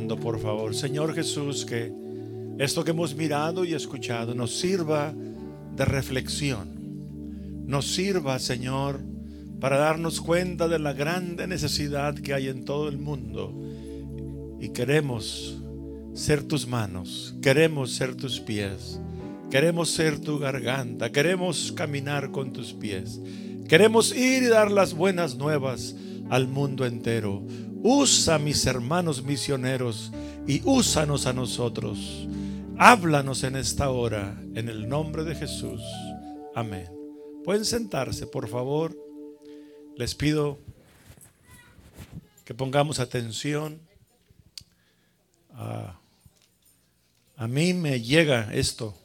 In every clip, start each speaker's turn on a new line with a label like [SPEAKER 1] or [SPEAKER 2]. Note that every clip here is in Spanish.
[SPEAKER 1] por favor, Señor Jesús, que esto que hemos mirado y escuchado nos sirva de reflexión. Nos sirva, Señor, para darnos cuenta de la grande necesidad que hay en todo el mundo. Y queremos ser tus manos, queremos ser tus pies, queremos ser tu garganta, queremos caminar con tus pies. Queremos ir y dar las buenas nuevas al mundo entero. Usa mis hermanos misioneros y úsanos a nosotros. Háblanos en esta hora, en el nombre de Jesús. Amén. Pueden sentarse, por favor. Les pido que pongamos atención. A, a mí me llega esto.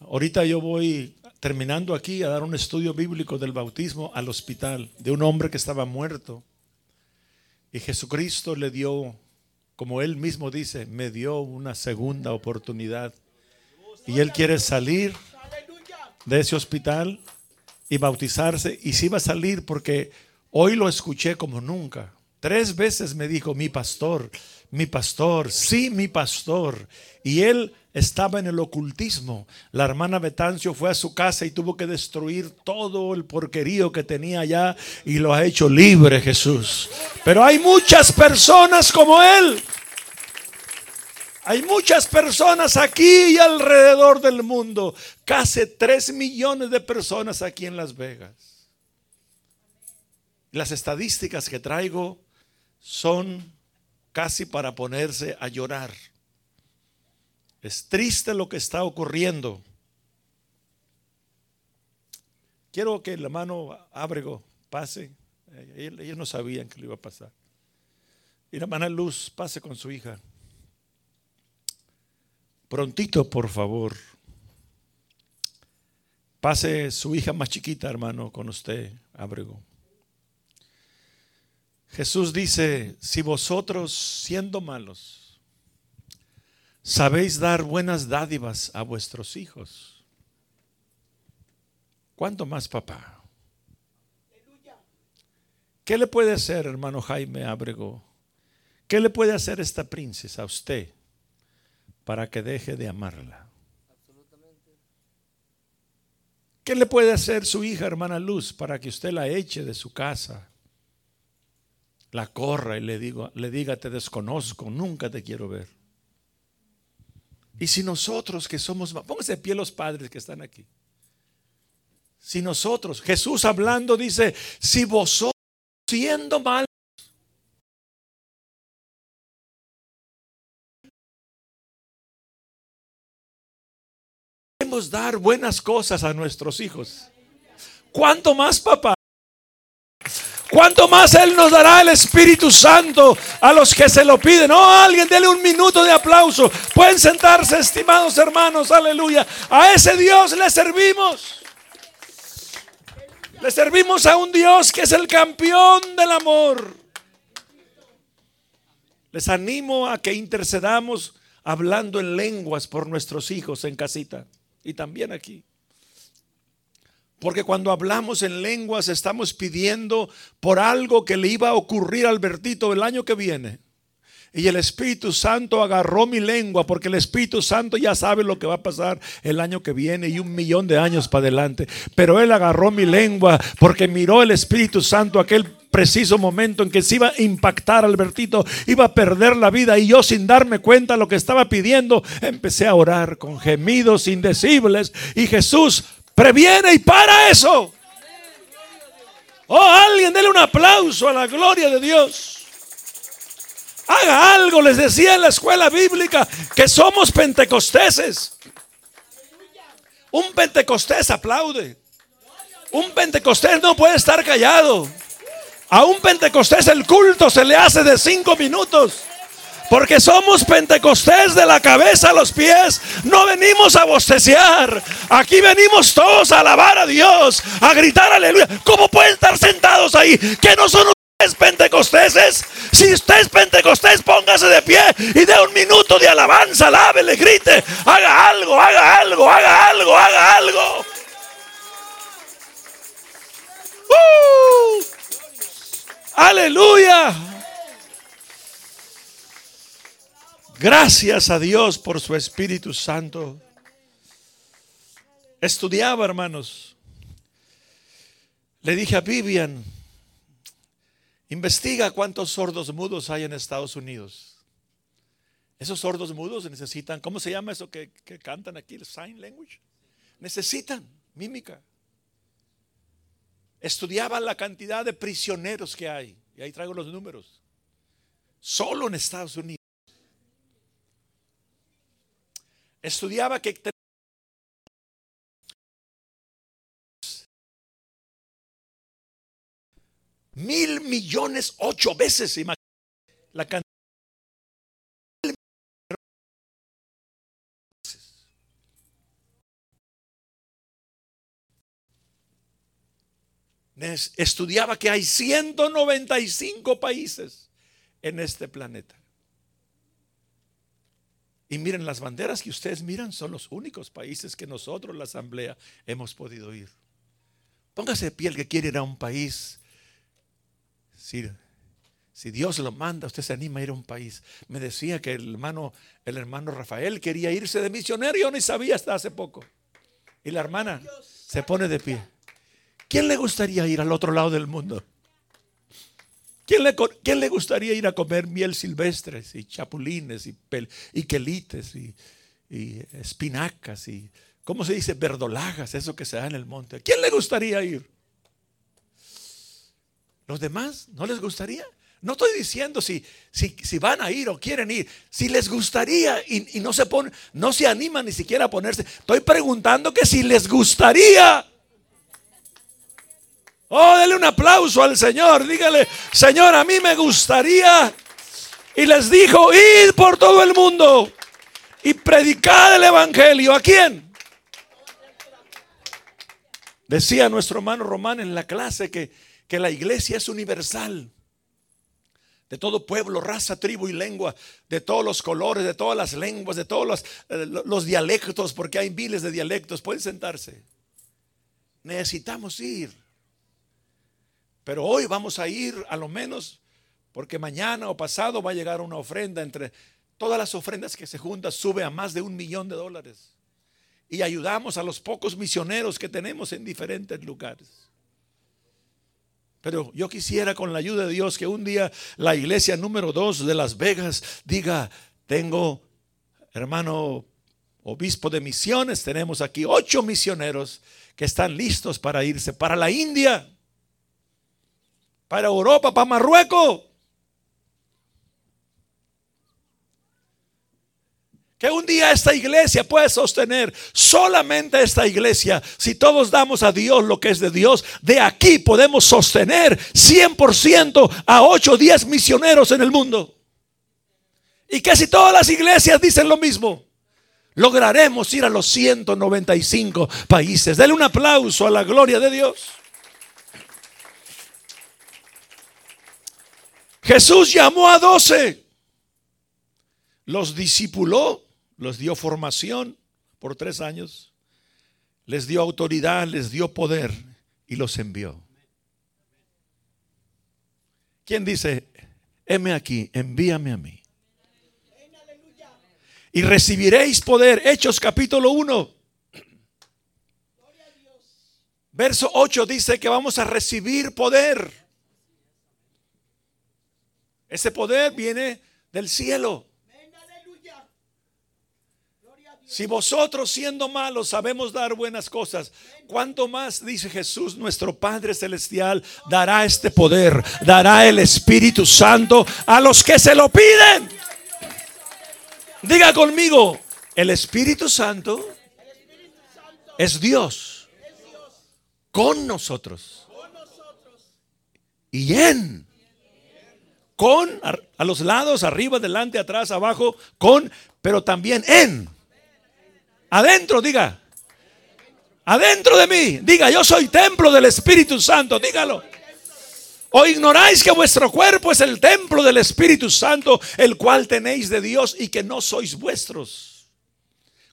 [SPEAKER 1] Ahorita yo voy terminando aquí a dar un estudio bíblico del bautismo al hospital de un hombre que estaba muerto. Y Jesucristo le dio, como él mismo dice, me dio una segunda oportunidad. Y él quiere salir de ese hospital y bautizarse. Y si va a salir porque hoy lo escuché como nunca. Tres veces me dijo, mi pastor, mi pastor, sí, mi pastor. Y él estaba en el ocultismo. La hermana Betancio fue a su casa y tuvo que destruir todo el porquerío que tenía allá y lo ha hecho libre Jesús. Pero hay muchas personas como él. Hay muchas personas aquí y alrededor del mundo. Casi tres millones de personas aquí en Las Vegas. Las estadísticas que traigo son casi para ponerse a llorar. Es triste lo que está ocurriendo. Quiero que el hermano Ábrego pase. Ellos no sabían que le iba a pasar. Y la hermana Luz pase con su hija. Prontito, por favor. Pase su hija más chiquita, hermano, con usted, Ábrego. Jesús dice, si vosotros siendo malos, sabéis dar buenas dádivas a vuestros hijos. ¿Cuánto más, papá? ¿Qué le puede hacer, hermano Jaime Abrego? ¿Qué le puede hacer esta princesa a usted para que deje de amarla? ¿Qué le puede hacer su hija, hermana Luz, para que usted la eche de su casa? La corra y le, digo, le diga, te desconozco, nunca te quiero ver. Y si nosotros que somos, pónganse de pie los padres que están aquí. Si nosotros, Jesús hablando dice, si vosotros siendo malos, queremos dar buenas cosas a nuestros hijos. ¿Cuánto más, papá? ¿Cuánto más Él nos dará el Espíritu Santo a los que se lo piden? No, alguien dele un minuto de aplauso. Pueden sentarse, estimados hermanos, aleluya. A ese Dios le servimos. Le servimos a un Dios que es el campeón del amor. Les animo a que intercedamos hablando en lenguas por nuestros hijos en casita y también aquí. Porque cuando hablamos en lenguas estamos pidiendo por algo que le iba a ocurrir a Albertito el año que viene. Y el Espíritu Santo agarró mi lengua porque el Espíritu Santo ya sabe lo que va a pasar el año que viene y un millón de años para adelante. Pero Él agarró mi lengua porque miró el Espíritu Santo aquel preciso momento en que se iba a impactar Albertito, iba a perder la vida y yo sin darme cuenta lo que estaba pidiendo, empecé a orar con gemidos indecibles y Jesús previene y para eso. Oh, alguien, dele un aplauso a la gloria de Dios. Haga algo, les decía en la escuela bíblica que somos pentecosteses. Un pentecostés aplaude. Un pentecostés no puede estar callado. A un pentecostés el culto se le hace de cinco minutos. Porque somos pentecostés de la cabeza a los pies. No venimos a bostecear. Aquí venimos todos a alabar a Dios, a gritar aleluya. ¿Cómo pueden estar sentados ahí? Que no son ustedes pentecosteses. Si usted es pentecostés, póngase de pie y dé un minuto de alabanza, le grite. Haga algo, haga algo, haga algo, haga algo. ¡Uh! Aleluya. Gracias a Dios por su Espíritu Santo. Estudiaba, hermanos. Le dije a Vivian, investiga cuántos sordos mudos hay en Estados Unidos. Esos sordos mudos necesitan, ¿cómo se llama eso que, que cantan aquí? El sign language. Necesitan mímica. Estudiaba la cantidad de prisioneros que hay. Y ahí traigo los números. Solo en Estados Unidos. Estudiaba que mil millones ocho veces la cantidad estudiaba que hay 195 países en este planeta. Y miren, las banderas que ustedes miran son los únicos países que nosotros, la Asamblea, hemos podido ir. Póngase de piel que quiere ir a un país. Si, si Dios lo manda, usted se anima a ir a un país. Me decía que el hermano, el hermano Rafael quería irse de misionero, yo ni sabía hasta hace poco. Y la hermana se pone de pie. ¿Quién le gustaría ir al otro lado del mundo? ¿Quién le, gustaría ir a comer miel silvestres y chapulines y, y quelites y, y, espinacas y, ¿cómo se dice? Verdolagas, eso que se da en el monte. ¿Quién le gustaría ir? ¿Los demás no les gustaría? No estoy diciendo si, si, si, van a ir o quieren ir. Si les gustaría y, y no se ponen, no se animan ni siquiera a ponerse. Estoy preguntando que si les gustaría. Oh, dele un aplauso al Señor. Dígale, Señor, a mí me gustaría. Y les dijo, id por todo el mundo y predicad el Evangelio. ¿A quién? Decía nuestro hermano Román en la clase que, que la iglesia es universal. De todo pueblo, raza, tribu y lengua, de todos los colores, de todas las lenguas, de todos los, eh, los dialectos, porque hay miles de dialectos. Pueden sentarse. Necesitamos ir. Pero hoy vamos a ir a lo menos porque mañana o pasado va a llegar una ofrenda entre todas las ofrendas que se juntan, sube a más de un millón de dólares. Y ayudamos a los pocos misioneros que tenemos en diferentes lugares. Pero yo quisiera con la ayuda de Dios que un día la iglesia número dos de Las Vegas diga, tengo, hermano obispo de misiones, tenemos aquí ocho misioneros que están listos para irse para la India para Europa, para Marruecos. Que un día esta iglesia puede sostener, solamente esta iglesia, si todos damos a Dios lo que es de Dios, de aquí podemos sostener 100% a 8 o 10 misioneros en el mundo. Y que si todas las iglesias dicen lo mismo, lograremos ir a los 195 países. Dele un aplauso a la gloria de Dios. Jesús llamó a doce, los discipuló, los dio formación por tres años, les dio autoridad, les dio poder y los envió. ¿Quién dice, heme aquí, envíame a mí? Y recibiréis poder. Hechos capítulo 1. Verso 8 dice que vamos a recibir poder. Ese poder viene del cielo. Si vosotros siendo malos sabemos dar buenas cosas, ¿cuánto más, dice Jesús, nuestro Padre Celestial, dará este poder, dará el Espíritu Santo a los que se lo piden? Diga conmigo, el Espíritu Santo es Dios con nosotros y en con, a, los lados, arriba, delante, atrás, abajo, con, pero también en. Adentro, diga. Adentro de mí, diga, yo soy templo del Espíritu Santo, dígalo. ¿O ignoráis que vuestro cuerpo es el templo del Espíritu Santo, el cual tenéis de Dios y que no sois vuestros?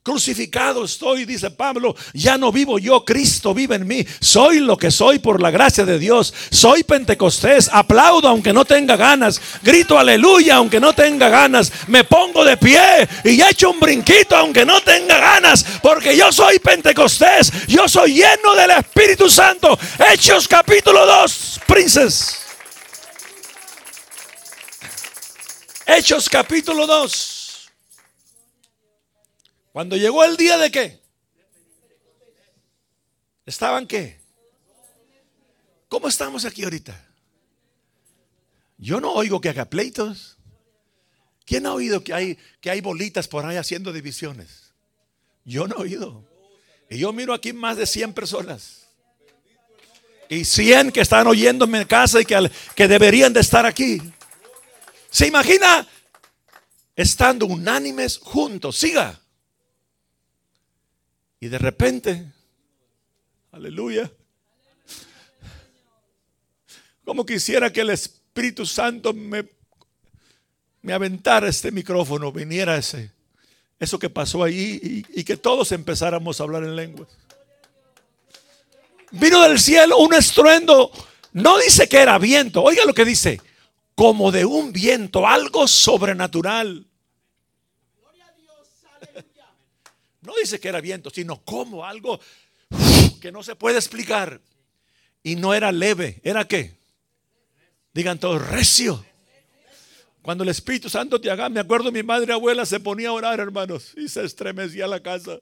[SPEAKER 1] Crucificado estoy, dice Pablo. Ya no vivo yo, Cristo vive en mí. Soy lo que soy por la gracia de Dios. Soy pentecostés. Aplaudo aunque no tenga ganas. Grito aleluya aunque no tenga ganas. Me pongo de pie y echo un brinquito aunque no tenga ganas. Porque yo soy pentecostés. Yo soy lleno del Espíritu Santo. Hechos capítulo 2, princes. Hechos capítulo 2. Cuando llegó el día de qué? ¿Estaban qué? ¿Cómo estamos aquí ahorita? Yo no oigo que haga pleitos. ¿Quién ha oído que hay, que hay bolitas por ahí haciendo divisiones? Yo no he oído. Y yo miro aquí más de 100 personas. Y 100 que están oyéndome en casa y que, que deberían de estar aquí. ¿Se imagina estando unánimes juntos? Siga. Y de repente, aleluya, como quisiera que el Espíritu Santo me, me aventara este micrófono, viniera ese, eso que pasó ahí y, y que todos empezáramos a hablar en lenguas. Vino del cielo un estruendo, no dice que era viento, oiga lo que dice, como de un viento, algo sobrenatural. No dice que era viento, sino como algo que no se puede explicar. Y no era leve, ¿era qué? Digan todos, recio. Cuando el Espíritu Santo te haga, me acuerdo mi madre abuela se ponía a orar, hermanos, y se estremecía la casa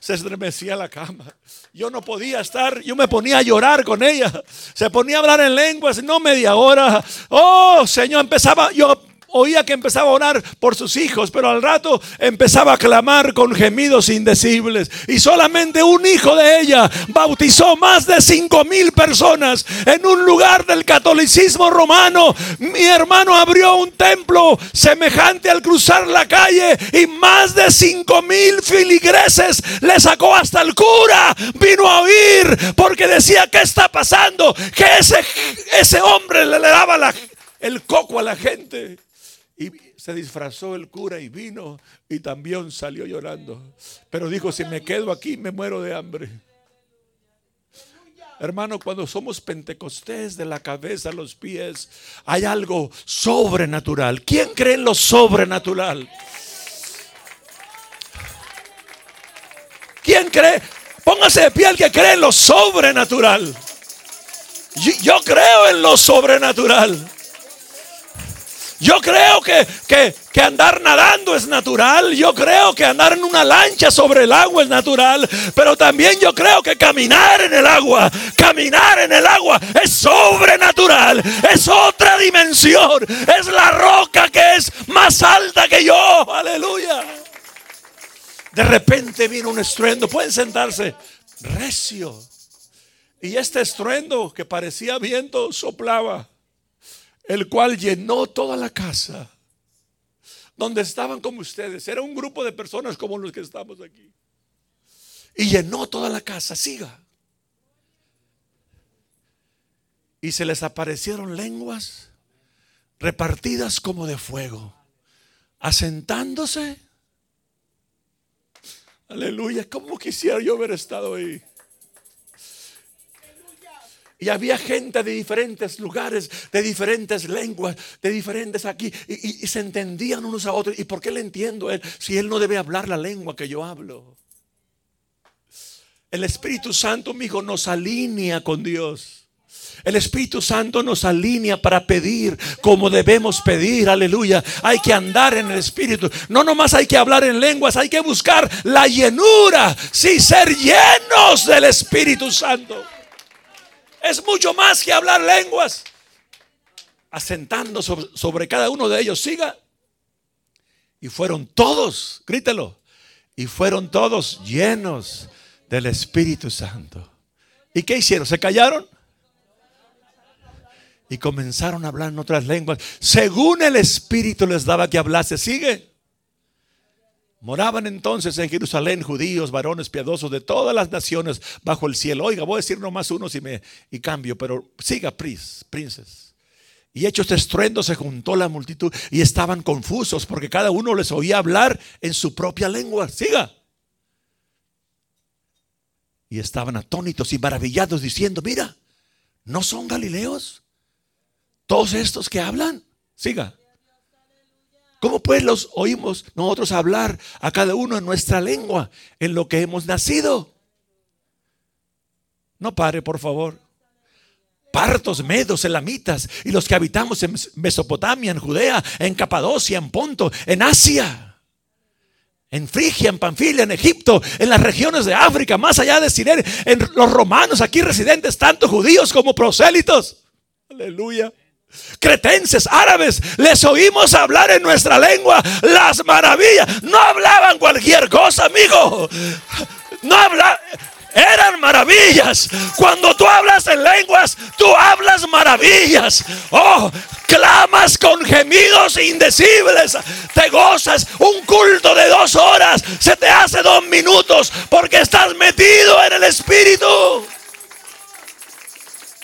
[SPEAKER 1] se estremecía la cama. Yo no podía estar, yo me ponía a llorar con ella. Se ponía a hablar en lenguas, no media hora. Oh, Señor, empezaba, yo oía que empezaba a orar por sus hijos, pero al rato empezaba a clamar con gemidos indecibles. Y solamente un hijo de ella bautizó más de cinco mil personas en un lugar del catolicismo romano. Mi hermano abrió un templo semejante al cruzar la calle y más de cinco mil filigreses le sacó hasta el cura. Vino a oír porque decía, ¿qué está pasando? Que ese, ese hombre le, daba el coco a la gente. Y se disfrazó el cura y vino y también salió llorando. Pero dijo, si me quedo aquí me muero de hambre. Hermano, cuando somos pentecostés de la cabeza a los pies, hay algo sobrenatural. ¿Quién cree en lo sobrenatural? ¿Quién cree? Póngase de pie el que cree en lo sobrenatural. Yo, creo en lo sobrenatural. Yo creo que, que, andar nadando es natural. Yo creo que andar en una lancha sobre el agua es natural. Pero también yo creo que caminar en el agua, caminar en el agua es sobrenatural. Es otra dimensión. Es la roca que es más alta que yo. Aleluya. De repente vino un estruendo. Pueden sentarse. Recio. Y este estruendo que parecía viento soplaba el cual llenó toda la casa donde estaban como ustedes. Era un grupo de personas como los que estamos aquí. Y llenó toda la casa. Siga. Y se les aparecieron lenguas repartidas como de fuego, asentándose. Aleluya, ¿cómo quisiera yo haber estado ahí? Y había gente de diferentes lugares, de diferentes lenguas, de diferentes aquí. Y, se entendían unos a otros. ¿Y por qué le entiendo él si él no debe hablar la lengua que yo hablo? El Espíritu Santo, mi hijo, nos alinea con Dios. El Espíritu Santo nos alinea para pedir como debemos pedir, aleluya. Hay que andar en el Espíritu. No nomás hay que hablar en lenguas, hay que buscar la llenura. Sí, ser llenos del Espíritu Santo. Es mucho más que hablar lenguas. Asentando sobre, cada uno de ellos, siga. Y fueron todos, grítelo. Y fueron todos llenos del Espíritu Santo. ¿Y qué hicieron? ¿Se callaron? Y comenzaron a hablar en otras lenguas. Según el Espíritu les daba que hablase. Sigue. Moraban entonces en Jerusalén judíos, varones piadosos de todas las naciones bajo el cielo. Oiga, voy a decir nomás uno y, me, y cambio, pero siga, princes. Y hecho este estruendo se juntó la multitud y estaban confusos porque cada uno les oía hablar en su propia lengua. Siga. Y estaban atónitos y maravillados diciendo, mira, ¿no son galileos? Todos estos que hablan. Siga. ¿Cómo pues los oímos nosotros hablar a cada uno en nuestra lengua, en lo que hemos nacido? No pare, por favor. Partos, medos, elamitas y los que habitamos en Mesopotamia, en Judea, en Capadocia, en Ponto, en Asia en Frigia, en Panfilia, en Egipto, en las regiones de África, más allá de Sirene, en los romanos aquí residentes, tanto judíos como prosélitos. Aleluya. Cretenses, árabes, les oímos hablar en nuestra lengua las maravillas. No hablaban cualquier cosa, amigo. No hablaban eran maravillas. Cuando tú hablas en lenguas, tú hablas maravillas. Oh, clamas con gemidos indecibles. Te gozas un culto de dos horas. Se te hace dos minutos porque estás metido en el Espíritu.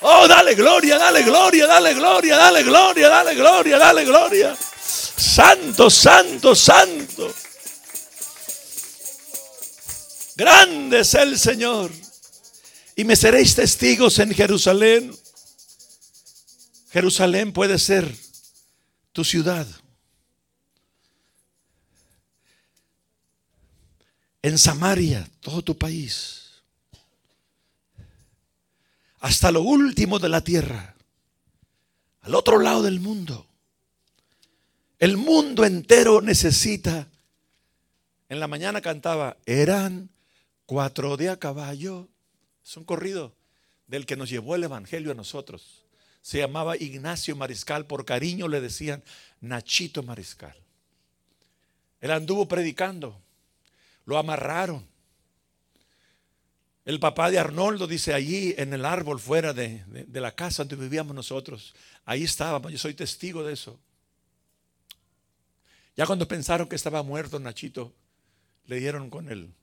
[SPEAKER 1] Oh, dale gloria, dale gloria, dale gloria, dale gloria, dale gloria, dale gloria. Santo, santo, santo. Grande es el Señor. Y me seréis testigos en Jerusalén. Jerusalén puede ser tu ciudad. En Samaria, todo tu país. Hasta lo último de la tierra. Al otro lado del mundo. El mundo entero necesita. En la mañana cantaba, eran Cuatro de a caballo. Es un corrido del que nos llevó el Evangelio a nosotros. Se llamaba Ignacio Mariscal, por cariño le decían Nachito Mariscal. Él anduvo predicando, lo amarraron. El papá de Arnoldo dice allí en el árbol fuera de, de la casa donde vivíamos nosotros. Ahí estábamos, yo soy testigo de eso. Ya cuando pensaron que estaba muerto Nachito, le dieron con él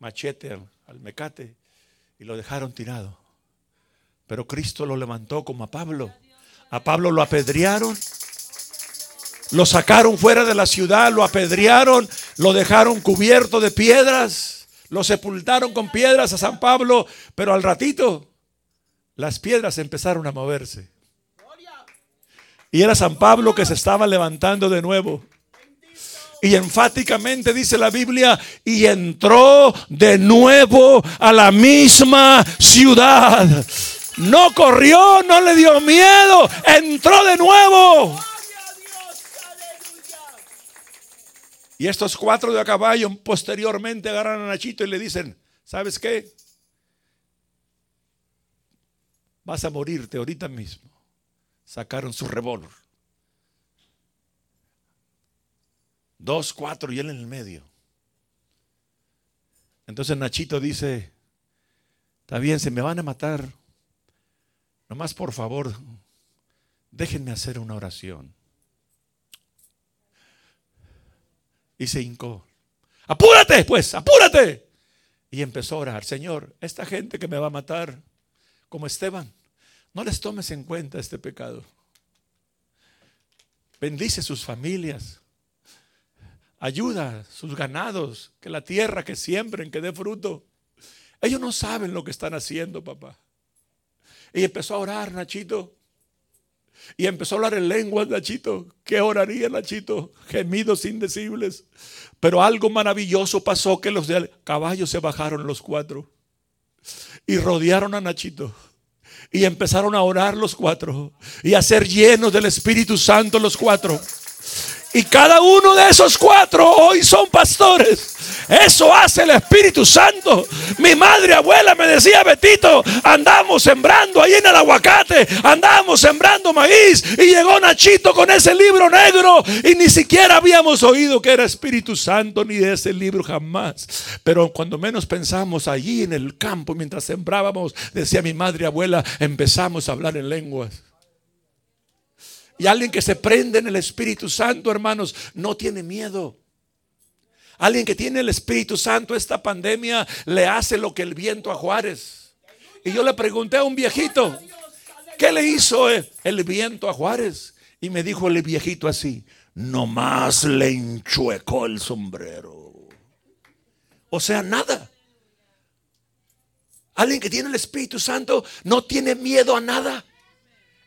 [SPEAKER 1] machete al, mecate y lo dejaron tirado. Pero Cristo lo levantó como a Pablo. A Pablo lo apedrearon, lo sacaron fuera de la ciudad, lo apedrearon, lo dejaron cubierto de piedras, lo sepultaron con piedras a San Pablo, pero al ratito las piedras empezaron a moverse. Y era San Pablo que se estaba levantando de nuevo. Y enfáticamente dice la Biblia, y entró de nuevo a la misma ciudad. No corrió, no le dio miedo, entró de nuevo. Y estos cuatro de a caballo posteriormente agarran a Nachito y le dicen, ¿sabes qué? Vas a morirte ahorita mismo. Sacaron su revólver. Dos, cuatro y él en el medio. Entonces Nachito dice, está bien, se me van a matar. Nomás por favor, déjenme hacer una oración. Y se hincó. Apúrate, pues, apúrate. Y empezó a orar, Señor, esta gente que me va a matar, como Esteban, no les tomes en cuenta este pecado. Bendice sus familias ayuda sus ganados, que la tierra que siembren, que dé fruto. Ellos no saben lo que están haciendo, papá. Y empezó a orar, Nachito. Y empezó a hablar en lenguas, Nachito. ¿Qué oraría, Nachito? Gemidos indecibles. Pero algo maravilloso pasó que los de caballo se bajaron los cuatro. Y rodearon a Nachito. Y empezaron a orar los cuatro. Y a ser llenos del Espíritu Santo los cuatro. Y cada uno de esos cuatro hoy son pastores. Eso hace el Espíritu Santo. Mi madre abuela me decía, Betito, andamos sembrando ahí en el aguacate, andamos sembrando maíz. Y llegó Nachito con ese libro negro y ni siquiera habíamos oído que era Espíritu Santo ni de ese libro jamás. Pero cuando menos pensamos allí en el campo, mientras sembrábamos, decía mi madre abuela, empezamos a hablar en lenguas. Y alguien que se prende en el Espíritu Santo, hermanos, no tiene miedo. Alguien que tiene el Espíritu Santo, esta pandemia le hace lo que el viento a Juárez. Y yo le pregunté a un viejito, ¿qué le hizo el viento a Juárez? Y me dijo el viejito así, nomás le enchuecó el sombrero. O sea, nada. Alguien que tiene el Espíritu Santo no tiene miedo a nada.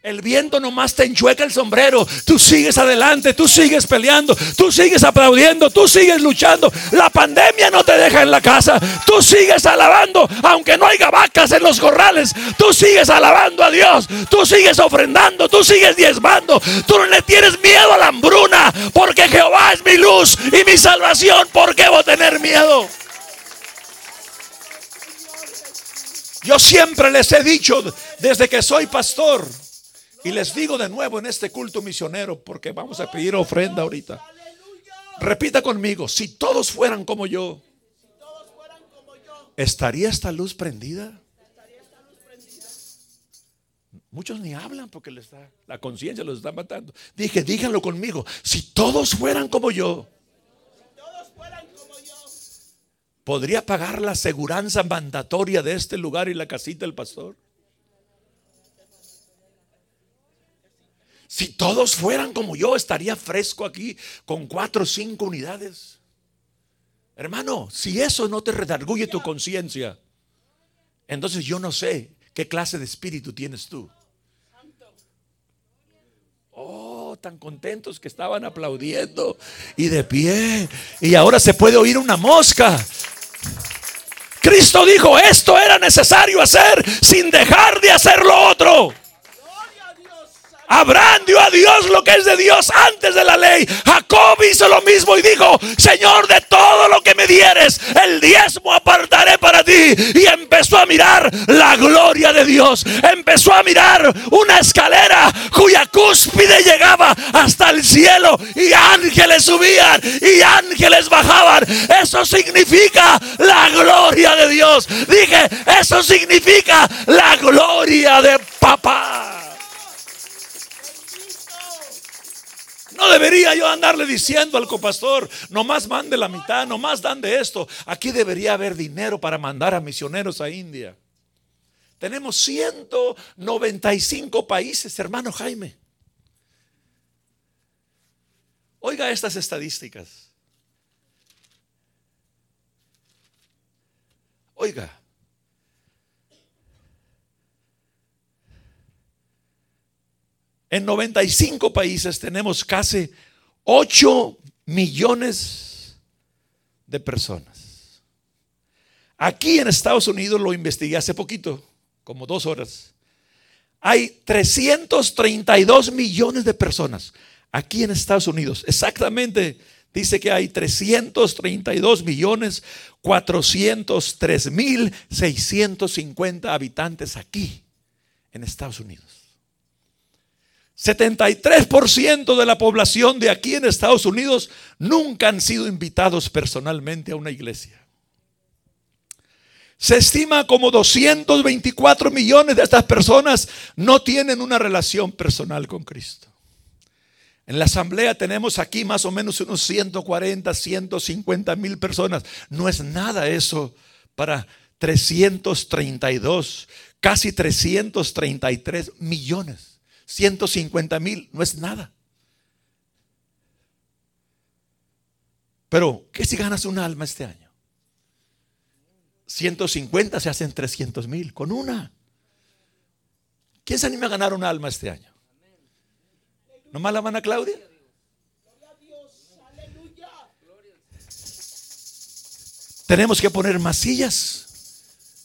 [SPEAKER 1] El viento nomás te enchueca el sombrero. Tú sigues adelante, tú sigues peleando, tú sigues aplaudiendo, tú sigues luchando. La pandemia no te deja en la casa. Tú sigues alabando, aunque no haya vacas en los corrales. Tú sigues alabando a Dios. Tú sigues ofrendando, tú sigues diezmando. Tú no le tienes miedo a la hambruna, porque Jehová es mi luz y mi salvación. ¿Por qué voy a tener miedo? Yo siempre les he dicho desde que soy pastor y les digo de nuevo en este culto misionero, porque vamos a pedir ofrenda ahorita. Repita conmigo, si todos fueran como yo, ¿estaría esta luz prendida? Muchos ni hablan porque les da, la conciencia los está matando. Dije, díganlo conmigo, si todos fueran como yo, ¿podría pagar la aseguranza mandatoria de este lugar y la casita del pastor? Si todos fueran como yo, estaría fresco aquí con cuatro o cinco unidades. Hermano, si eso no te redarguye tu conciencia, entonces yo no sé qué clase de espíritu tienes tú. Oh, tan contentos que estaban aplaudiendo y de pie. Y ahora se puede oír una mosca. Cristo dijo, esto era necesario hacer sin dejar de hacer lo otro. Abraham dio a Dios lo que es de Dios antes de la ley. Jacob hizo lo mismo y dijo, Señor, de todo lo que me dieres, el diezmo apartaré para ti. Y empezó a mirar la gloria de Dios. Empezó a mirar una escalera cuya cúspide llegaba hasta el cielo y ángeles subían y ángeles bajaban. Eso significa la gloria de Dios. Dije, eso significa la gloria de papá. No debería yo andarle diciendo al copastor, nomás mande la mitad, nomás dan de esto. Aquí debería haber dinero para mandar a misioneros a India. Tenemos 195 países, hermano Jaime. Oiga estas estadísticas. Oiga. En 95 países tenemos casi 8 millones de personas. Aquí en Estados Unidos lo investigué hace poquito, como dos horas. Hay 332 millones de personas aquí en Estados Unidos. Exactamente dice que hay 332 millones 403 mil 650 habitantes aquí en Estados Unidos. 73% de la población de aquí en Estados Unidos nunca han sido invitados personalmente a una iglesia. Se estima como 224 millones de estas personas no tienen una relación personal con Cristo. En la asamblea tenemos aquí más o menos unos 140, 150 mil personas. No es nada eso para 332, casi 333 millones. 150 mil no es nada. Pero, ¿qué si ganas un alma este año? 150 se hacen 300 mil con una. ¿Quién se anima a ganar un alma este año? ¿Nomás la mano Claudia? Tenemos que poner masillas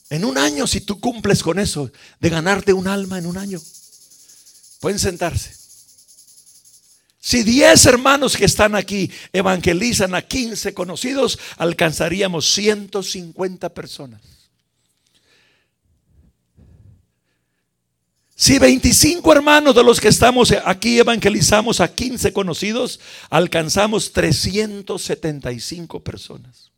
[SPEAKER 1] en un año si tú cumples con eso de ganarte un alma en un año. Pueden sentarse. Si 10 hermanos que están aquí evangelizan a 15 conocidos, alcanzaríamos 150 personas. Si 25 hermanos de los que estamos aquí evangelizamos a 15 conocidos, alcanzamos 375 personas.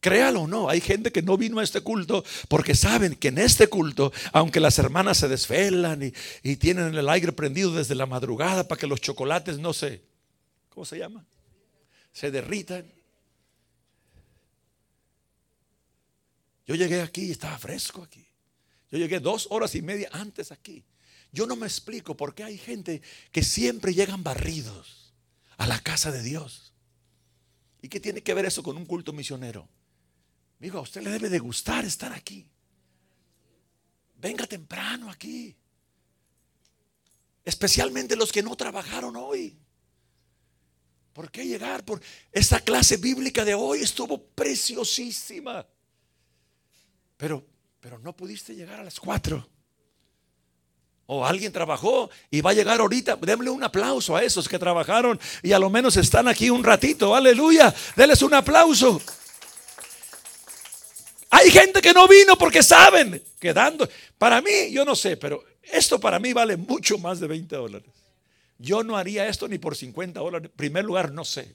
[SPEAKER 1] Créalo o no, hay gente que no vino a este culto porque saben que en este culto, aunque las hermanas se desvelan y, tienen el aire prendido desde la madrugada para que los chocolates no se, ¿cómo se llama? Se derritan. Yo llegué aquí y estaba fresco aquí. Yo llegué dos horas y media antes aquí. Yo no me explico por qué hay gente que siempre llegan barridos a la casa de Dios. ¿Y qué tiene que ver eso con un culto misionero? Digo, a usted le debe de gustar estar aquí. venga temprano aquí. Especialmente los que no trabajaron hoy. ¿Por qué llegar? Por esta clase bíblica de hoy estuvo preciosísima. Pero, pero no pudiste llegar a las cuatro. O alguien trabajó y va a llegar ahorita. Denle un aplauso a esos que trabajaron y a lo menos están aquí un ratito. Aleluya. Denles un aplauso. Hay gente que no vino porque saben, quedando. Para mí, yo no sé, pero esto para mí vale mucho más de 20 dólares. Yo no haría esto ni por 50 dólares. En primer lugar, no sé.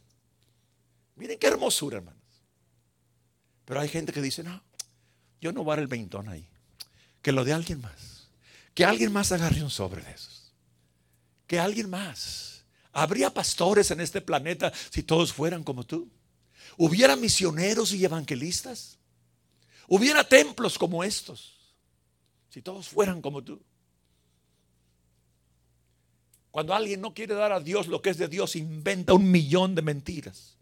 [SPEAKER 1] Miren qué hermosura, hermanos. Pero hay gente que dice, no, yo no voy a dar el veintón ahí. Que lo de alguien más. Que alguien más agarre un sobre de esos. Que alguien más. ¿Habría pastores en este planeta si todos fueran como tú? ¿Hubiera misioneros y evangelistas? ¿Hubiera templos como estos si todos fueran como tú? Cuando alguien no quiere dar a Dios lo que es de Dios, inventa un millón de mentiras.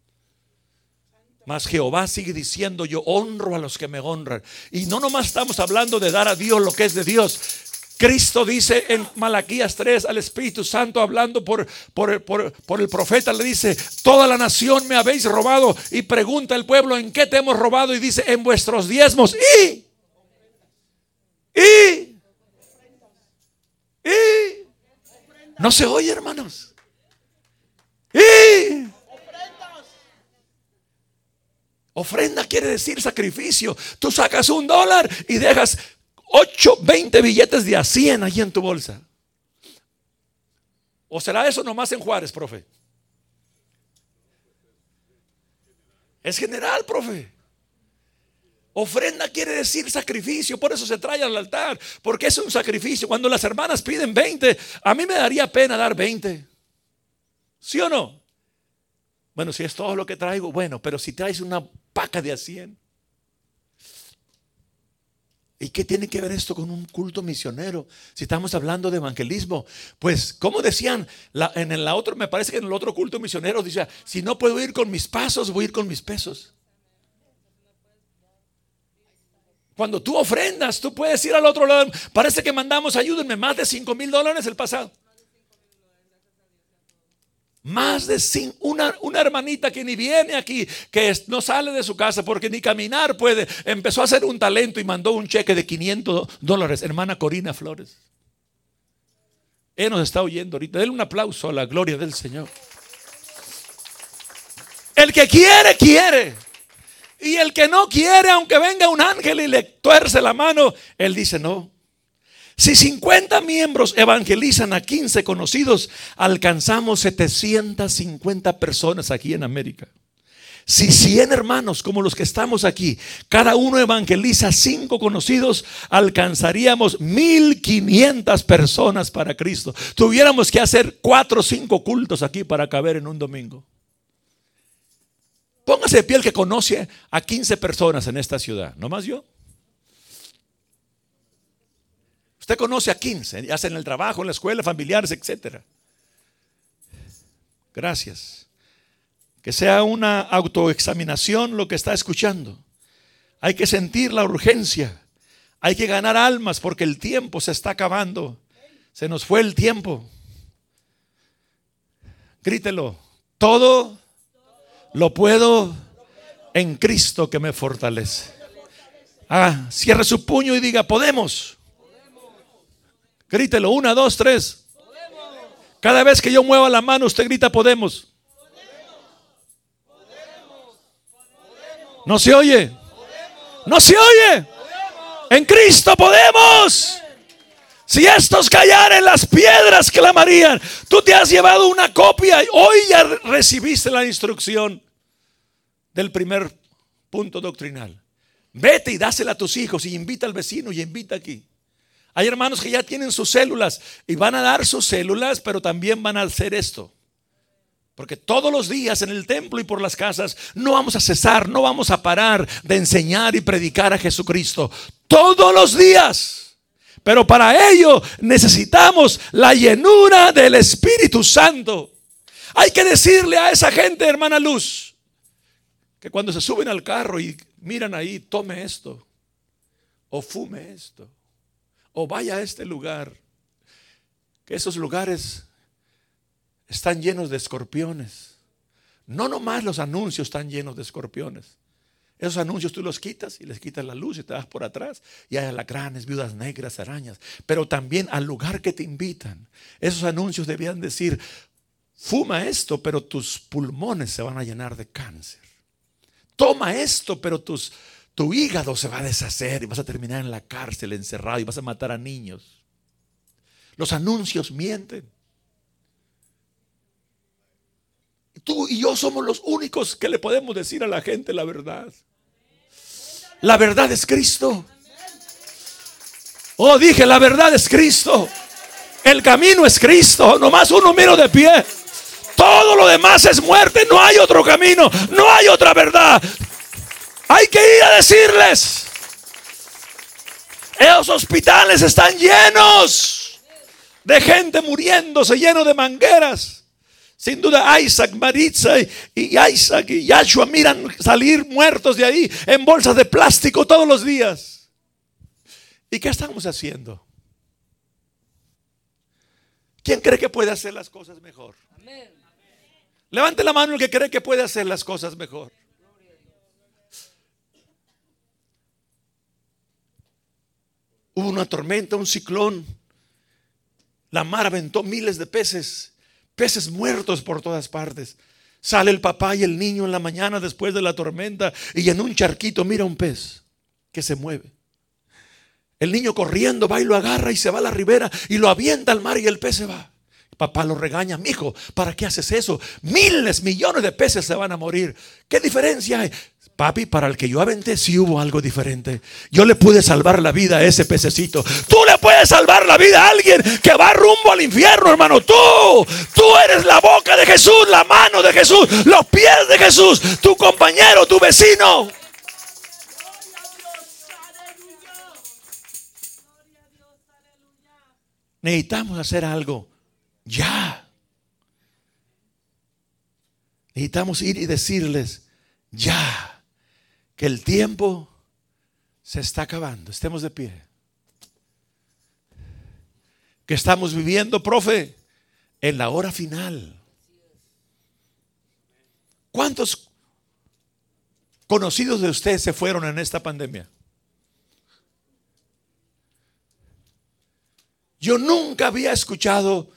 [SPEAKER 1] Mas Jehová sigue diciendo, yo honro a los que me honran. Y no nomás estamos hablando de dar a Dios lo que es de Dios, Cristo dice en Malaquías 3 al Espíritu Santo hablando por, por, por, el profeta, le dice, toda la nación me habéis robado y pregunta el pueblo, ¿en qué te hemos robado? Y dice, en vuestros diezmos y... Y... Y... No se oye, hermanos. Y... Ofrenda quiere decir sacrificio. Tú sacas un dólar y dejas 8, 20 billetes de a 100 ahí en tu bolsa. ¿O será eso nomás en Juárez, profe? Es general, profe. Ofrenda quiere decir sacrificio, por eso se trae al altar, porque es un sacrificio. Cuando las hermanas piden 20, a mí me daría pena dar 20. ¿Sí o no? Bueno, si es todo lo que traigo, bueno, pero si traes una paca de a 100, ¿Y qué tiene que ver esto con un culto misionero? Si estamos hablando de evangelismo, pues, como decían en el otro, me parece que en el otro culto misionero decía, si no puedo ir con mis pasos, voy a ir con mis pesos. Cuando tú ofrendas, tú puedes ir al otro lado. Parece que mandamos, ayúdenme, más de 5 mil dólares el pasado. Más de una, una hermanita que ni viene aquí, que no sale de su casa porque ni caminar puede, empezó a hacer un talento y mandó un cheque de 500 dólares, hermana Corina Flores. Él nos está oyendo ahorita. Denle un aplauso a la gloria del Señor. El que quiere, quiere. Y el que no quiere, aunque venga un ángel y le tuerce la mano, él dice no. Si 50 miembros evangelizan a 15 conocidos, alcanzamos 750 personas aquí en América. Si 100 hermanos como los que estamos aquí, cada uno evangeliza a 5 conocidos, alcanzaríamos 1500 personas para Cristo. Tuviéramos que hacer 4 o 5 cultos aquí para caber en un domingo. Póngase de pie que conoce a 15 personas en esta ciudad, no más yo. Usted conoce a 15, ya en el trabajo, en la escuela, familiares, etc. Gracias. Que sea una autoexaminación lo que está escuchando. Hay que sentir la urgencia. Hay que ganar almas porque el tiempo se está acabando. Se nos fue el tiempo. Grítelo. Todo lo puedo en Cristo que me fortalece. Ah, cierre su puño y diga, podemos. Grítelo, una, dos, tres. Cada vez que yo mueva la mano, usted grita, podemos. No se oye. No se oye. En Cristo podemos. Si estos callaren, las piedras clamarían. Tú te has llevado una copia. Hoy ya recibiste la instrucción del primer punto doctrinal. Vete y dásela a tus hijos y invita al vecino y invita aquí. Hay hermanos que ya tienen sus células y van a dar sus células, pero también van a hacer esto. Porque todos los días en el templo y por las casas no vamos a cesar, no vamos a parar de enseñar y predicar a Jesucristo. Todos los días. Pero para ello necesitamos la llenura del Espíritu Santo. Hay que decirle a esa gente, hermana Luz, que cuando se suben al carro y miran ahí, tome esto o fume esto o vaya a este lugar, que esos lugares están llenos de escorpiones. No nomás los anuncios están llenos de escorpiones. Esos anuncios tú los quitas y les quitas la luz y te vas por atrás y hay alacranes, viudas negras, arañas. Pero también al lugar que te invitan. Esos anuncios debían decir, fuma esto, pero tus pulmones se van a llenar de cáncer. Toma esto, pero tus, tu hígado se va a deshacer y vas a terminar en la cárcel encerrado y vas a matar a niños. Los anuncios mienten. Tú y yo somos los únicos que le podemos decir a la gente la verdad. La verdad es Cristo. Oh, dije, la verdad es Cristo. El camino es Cristo. Nomás uno miro de pie. Todo lo demás es muerte. No hay otro camino. No hay otra verdad. Hay que ir a decirles. Esos hospitales están llenos de gente muriéndose, lleno de mangueras. Sin duda Isaac, Maritza y, Isaac y Yahshua miran salir muertos de ahí en bolsas de plástico todos los días. ¿Y qué estamos haciendo? ¿Quién cree que puede hacer las cosas mejor? Levante la mano el que cree que puede hacer las cosas mejor. Hubo una tormenta, un ciclón. La mar aventó miles de peces peces muertos por todas partes. Sale el papá y el niño en la mañana después de la tormenta y en un charquito mira un pez que se mueve. El niño corriendo va y lo agarra y se va a la ribera y lo avienta al mar y el pez se va. Papá lo regaña, mijo, ¿para qué haces eso? Miles, millones de peces se van a morir. ¿Qué diferencia hay? Papi, para el que yo aventé sí hubo algo diferente. Yo le pude salvar la vida a ese pececito. Tú le puedes salvar la vida a alguien que va rumbo al infierno, hermano. Tú, tú eres la boca de Jesús, la mano de Jesús, los pies de Jesús, tu compañero, tu vecino. Necesitamos hacer algo ya. Necesitamos ir y decirles, ya que el tiempo se está acabando. Estemos de pie. Que estamos viviendo, profe, en la hora final. ¿Cuántos conocidos de usted se fueron en esta pandemia? Yo nunca había escuchado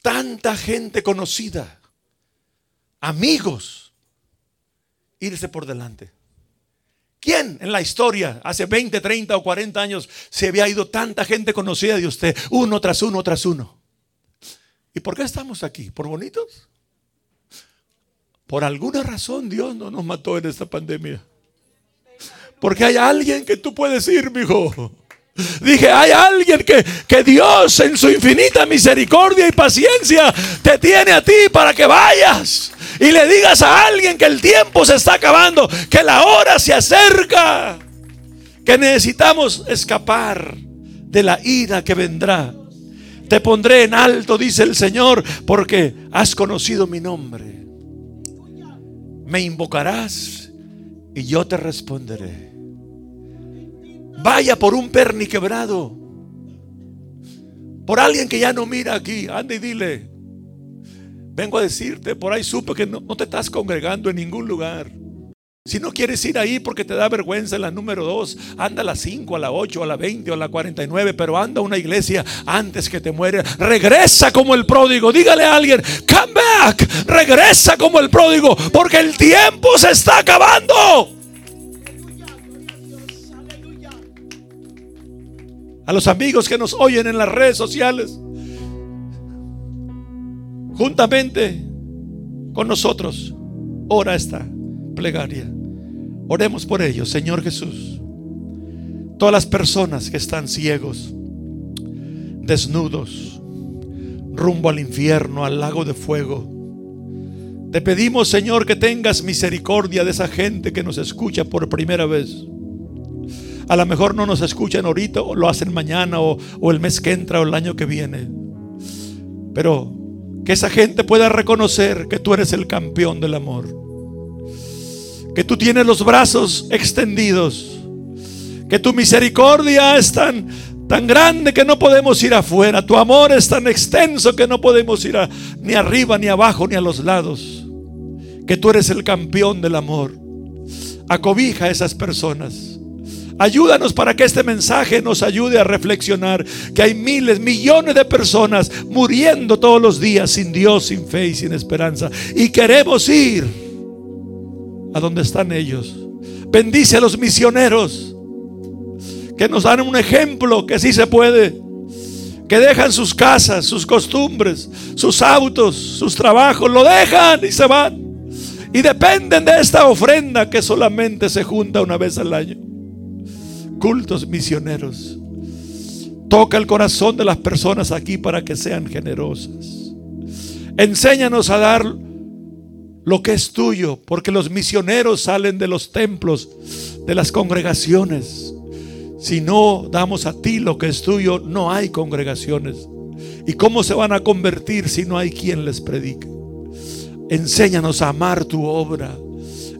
[SPEAKER 1] tanta gente conocida, amigos, irse por delante. ¿Quién en la historia, hace 20, 30 o 40 años, se había ido tanta gente conocida de usted, uno tras uno tras uno? ¿Y por qué estamos aquí? ¿Por bonitos? Por alguna razón Dios no nos mató en esta pandemia. Porque hay alguien que tú puedes ir, mi hijo. Dije, hay alguien que, que Dios en su infinita misericordia y paciencia te tiene a ti para que vayas y le digas a alguien que el tiempo se está acabando, que la hora se acerca, que necesitamos escapar de la ira que vendrá. Te pondré en alto, dice el Señor, porque has conocido mi nombre. Me invocarás y yo te responderé. Vaya por un perni quebrado. Por alguien que ya no mira aquí. Anda y dile. Vengo a decirte, por ahí supe que no, te estás congregando en ningún lugar. Si no quieres ir ahí porque te da vergüenza la número 2, anda a las 5, a la 8, a la 20 o a la 49, pero anda a una iglesia antes que te muera. Regresa como el pródigo. Dígale a alguien, come back. Regresa como el pródigo porque el tiempo se está acabando. a los amigos que nos oyen en las redes sociales, juntamente con nosotros, ora esta plegaria. Oremos por ellos, Señor Jesús. Todas las personas que están ciegos, desnudos, rumbo al infierno, al lago de fuego. Te pedimos, Señor, que tengas misericordia de esa gente que nos escucha por primera vez. A lo mejor no nos escuchan ahorita o lo hacen mañana o, el mes que entra o el año que viene. Pero que esa gente pueda reconocer que tú eres el campeón del amor. Que tú tienes los brazos extendidos. Que tu misericordia es tan, tan grande que no podemos ir afuera. Tu amor es tan extenso que no podemos ir ni arriba, ni abajo, ni a los lados. Que tú eres el campeón del amor. Acobija a esas personas. Ayúdanos para que este mensaje nos ayude a reflexionar que hay miles, millones de personas muriendo todos los días sin Dios, sin fe y sin esperanza. Y queremos ir a donde están ellos. Bendice a los misioneros que nos dan un ejemplo que sí se puede. Que dejan sus casas, sus costumbres, sus autos, sus trabajos, lo dejan y se van. Y dependen de esta ofrenda que solamente se junta una vez al año. Cultos misioneros. Toca el corazón de las personas aquí para que sean generosas. Enséñanos a dar lo que es tuyo, porque los misioneros salen de los templos, de las congregaciones. Si no damos a ti lo que es tuyo, no hay congregaciones. ¿Y cómo se van a convertir si no hay quien les predique? Enséñanos a amar tu obra.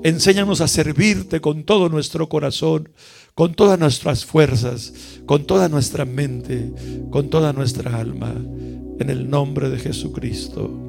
[SPEAKER 1] Enséñanos a servirte con todo nuestro corazón, con todas nuestras fuerzas, con toda nuestra mente, con toda nuestra alma. En el nombre de Jesucristo.